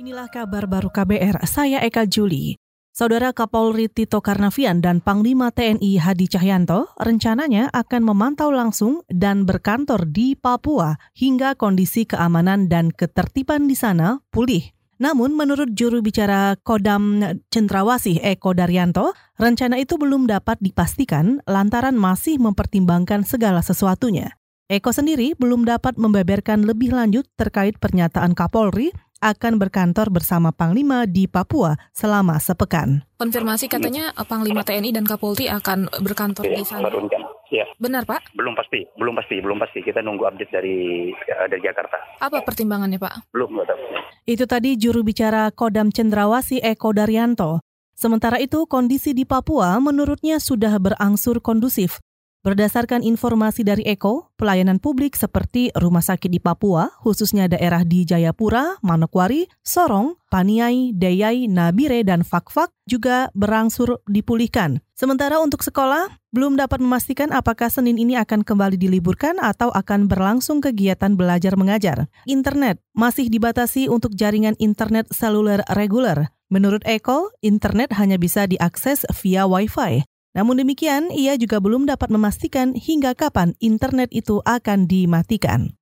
Inilah kabar baru KBR, saya Eka Juli. Saudara Kapolri Tito Karnavian dan Panglima TNI Hadi Cahyanto rencananya akan memantau langsung dan berkantor di Papua hingga kondisi keamanan dan ketertiban di sana pulih. Namun menurut juru bicara Kodam Cendrawasih Eko Daryanto, rencana itu belum dapat dipastikan lantaran masih mempertimbangkan segala sesuatunya. Eko sendiri belum dapat membeberkan lebih lanjut terkait pernyataan Kapolri akan berkantor bersama Panglima di Papua selama sepekan. Konfirmasi katanya eh, Panglima TNI dan Kapolri akan berkantor ya, di sana. Ya. Benar Pak? Belum pasti, belum pasti, belum pasti. Kita nunggu update dari uh, dari Jakarta. Apa pertimbangannya Pak? Belum, nggak tahu. Itu tadi juru bicara Kodam Cendrawasi Eko Daryanto. Sementara itu, kondisi di Papua menurutnya sudah berangsur kondusif. Berdasarkan informasi dari Eko, pelayanan publik seperti rumah sakit di Papua, khususnya daerah di Jayapura, Manokwari, Sorong, Paniai, Deyai, Nabire, dan Fakfak juga berangsur dipulihkan. Sementara untuk sekolah, belum dapat memastikan apakah Senin ini akan kembali diliburkan atau akan berlangsung kegiatan belajar mengajar. Internet masih dibatasi untuk jaringan internet seluler reguler. Menurut Eko, internet hanya bisa diakses via Wi-Fi. Namun demikian, ia juga belum dapat memastikan hingga kapan internet itu akan dimatikan.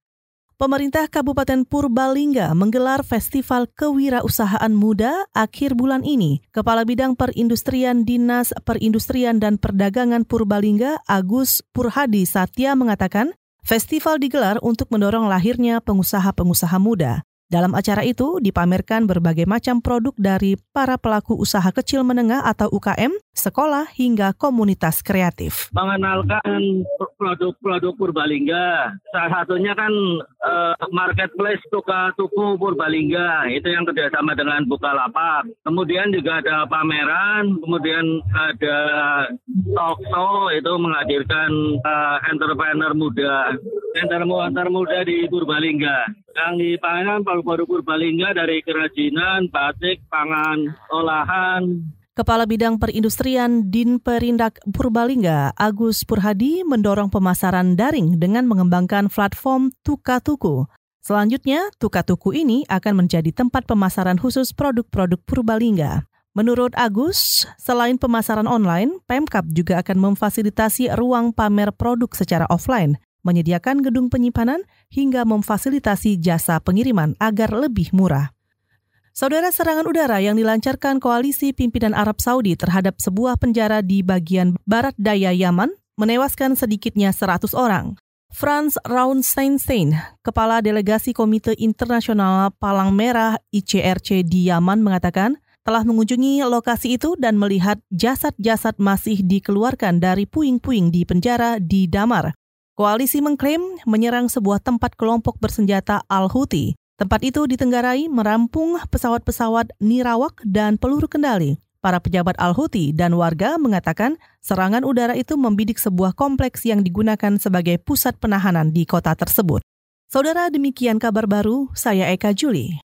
Pemerintah Kabupaten Purbalingga menggelar Festival Kewirausahaan Muda akhir bulan ini. Kepala Bidang Perindustrian Dinas Perindustrian dan Perdagangan Purbalingga, Agus Purhadi Satya mengatakan, festival digelar untuk mendorong lahirnya pengusaha-pengusaha muda. Dalam acara itu dipamerkan berbagai macam produk dari para pelaku usaha kecil menengah atau UKM, sekolah hingga komunitas kreatif. Mengenalkan produk-produk Purbalingga. Salah satunya kan uh, marketplace Tuka Tuku Purbalingga, itu yang kerjasama dengan Bukalapak. Kemudian juga ada pameran, kemudian ada talk show itu menghadirkan uh, entrepreneur muda, entrepreneur muda di Purbalingga yang dipangan paru-paru Purbalingga dari kerajinan, batik, pangan, olahan, Kepala Bidang Perindustrian Din Perindak Purbalingga, Agus Purhadi, mendorong pemasaran daring dengan mengembangkan platform Tuka Tuku. Selanjutnya, Tuka Tuku ini akan menjadi tempat pemasaran khusus produk-produk Purbalingga. Menurut Agus, selain pemasaran online, Pemkap juga akan memfasilitasi ruang pamer produk secara offline menyediakan gedung penyimpanan, hingga memfasilitasi jasa pengiriman agar lebih murah. Saudara serangan udara yang dilancarkan koalisi pimpinan Arab Saudi terhadap sebuah penjara di bagian barat daya Yaman menewaskan sedikitnya 100 orang. Franz Raunsteinstein, Kepala Delegasi Komite Internasional Palang Merah ICRC di Yaman mengatakan telah mengunjungi lokasi itu dan melihat jasad-jasad masih dikeluarkan dari puing-puing di penjara di Damar. Koalisi mengklaim menyerang sebuah tempat kelompok bersenjata Al-Houthi. Tempat itu ditenggarai merampung pesawat-pesawat nirawak dan peluru kendali. Para pejabat Al-Houthi dan warga mengatakan serangan udara itu membidik sebuah kompleks yang digunakan sebagai pusat penahanan di kota tersebut. Saudara demikian kabar baru, saya Eka Juli.